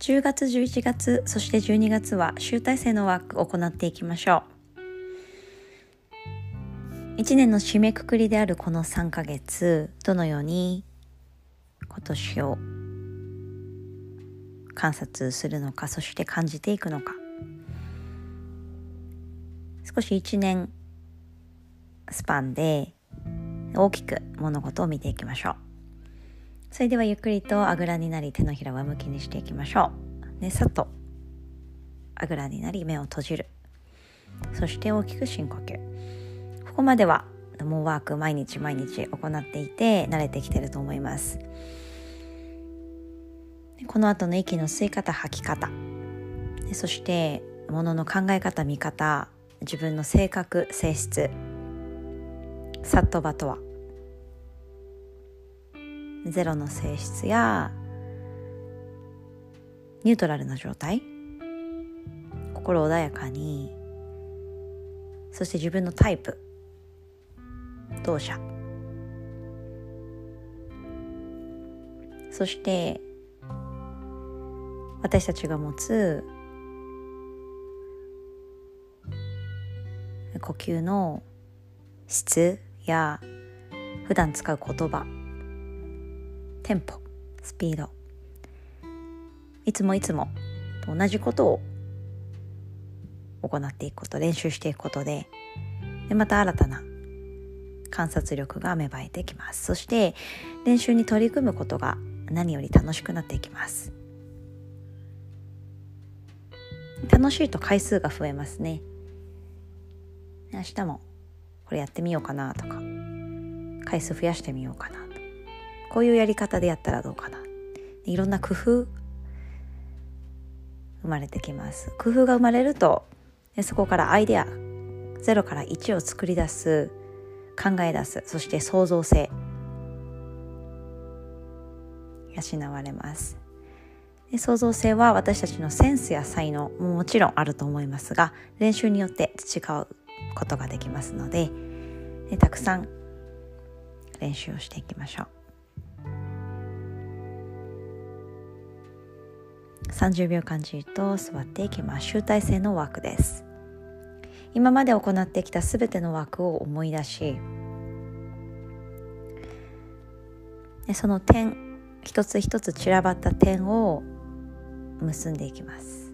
10月11月そして12月は集大成のワークを行っていきましょう。1年の締めくくりであるこの3ヶ月どのように今年を観察するのかそして感じていくのか。少し1年スパンで大きく物事を見ていきましょう。それではゆっくりとあぐらになり手のひら上向きにしていきましょう。ねさっと。あぐらになり目を閉じる。そして大きく深呼吸。ここまではもうワーク毎日毎日行っていて慣れてきてると思います。この後の息の吸い方吐き方。そして物の考え方見方自分の性格性質。サットバとはゼロの性質やニュートラルな状態心穏やかにそして自分のタイプ同社。そして私たちが持つ呼吸の質や普段使う言葉テンポスピード。いつもいつも同じことを行っていくこと練習していくことででまた新たな観察力が芽生えてきます。そして練習に取り組むことが何より楽しくなっていきます。楽しいと回数が増えますね。明日もこれやってみようかなとか回数増やしてみようかなこういうやり方でやったらどうかな。いろんな工夫生まれてきます。工夫が生まれるとそこからアイデア0から1を作り出す考え出すそして創造性養われます。で創造性は私たちのセンスや才能ももちろんあると思いますが練習によって違うことができますのででたくさん練習をしていきましょう。30秒間じっと座っていきます集大成のワークです。今まで行ってきたすべての枠を思い出しその点一つ一つ散らばった点を結んでいきます。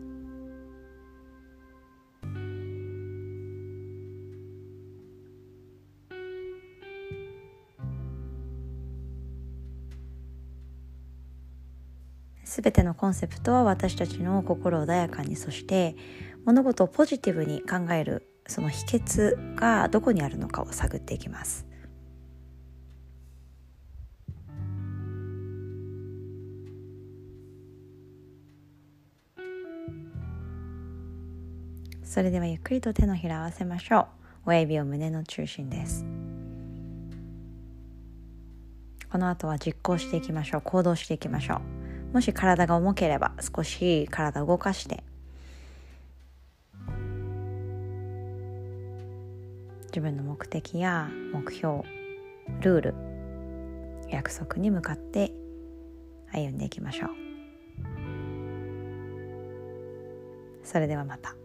全てのコンセプトは私たちの心穏やかにそして物事をポジティブに考えるその秘訣がどこにあるのかを探っていきます。それではゆっくりと手のひら合わせましょう。親指を胸の中心です。この後は実行していきましょう。行動していきましょう。もし体が重ければ少し体を動かして自分の目的や目標ルール約束に向かって歩んでいきましょうそれではまた。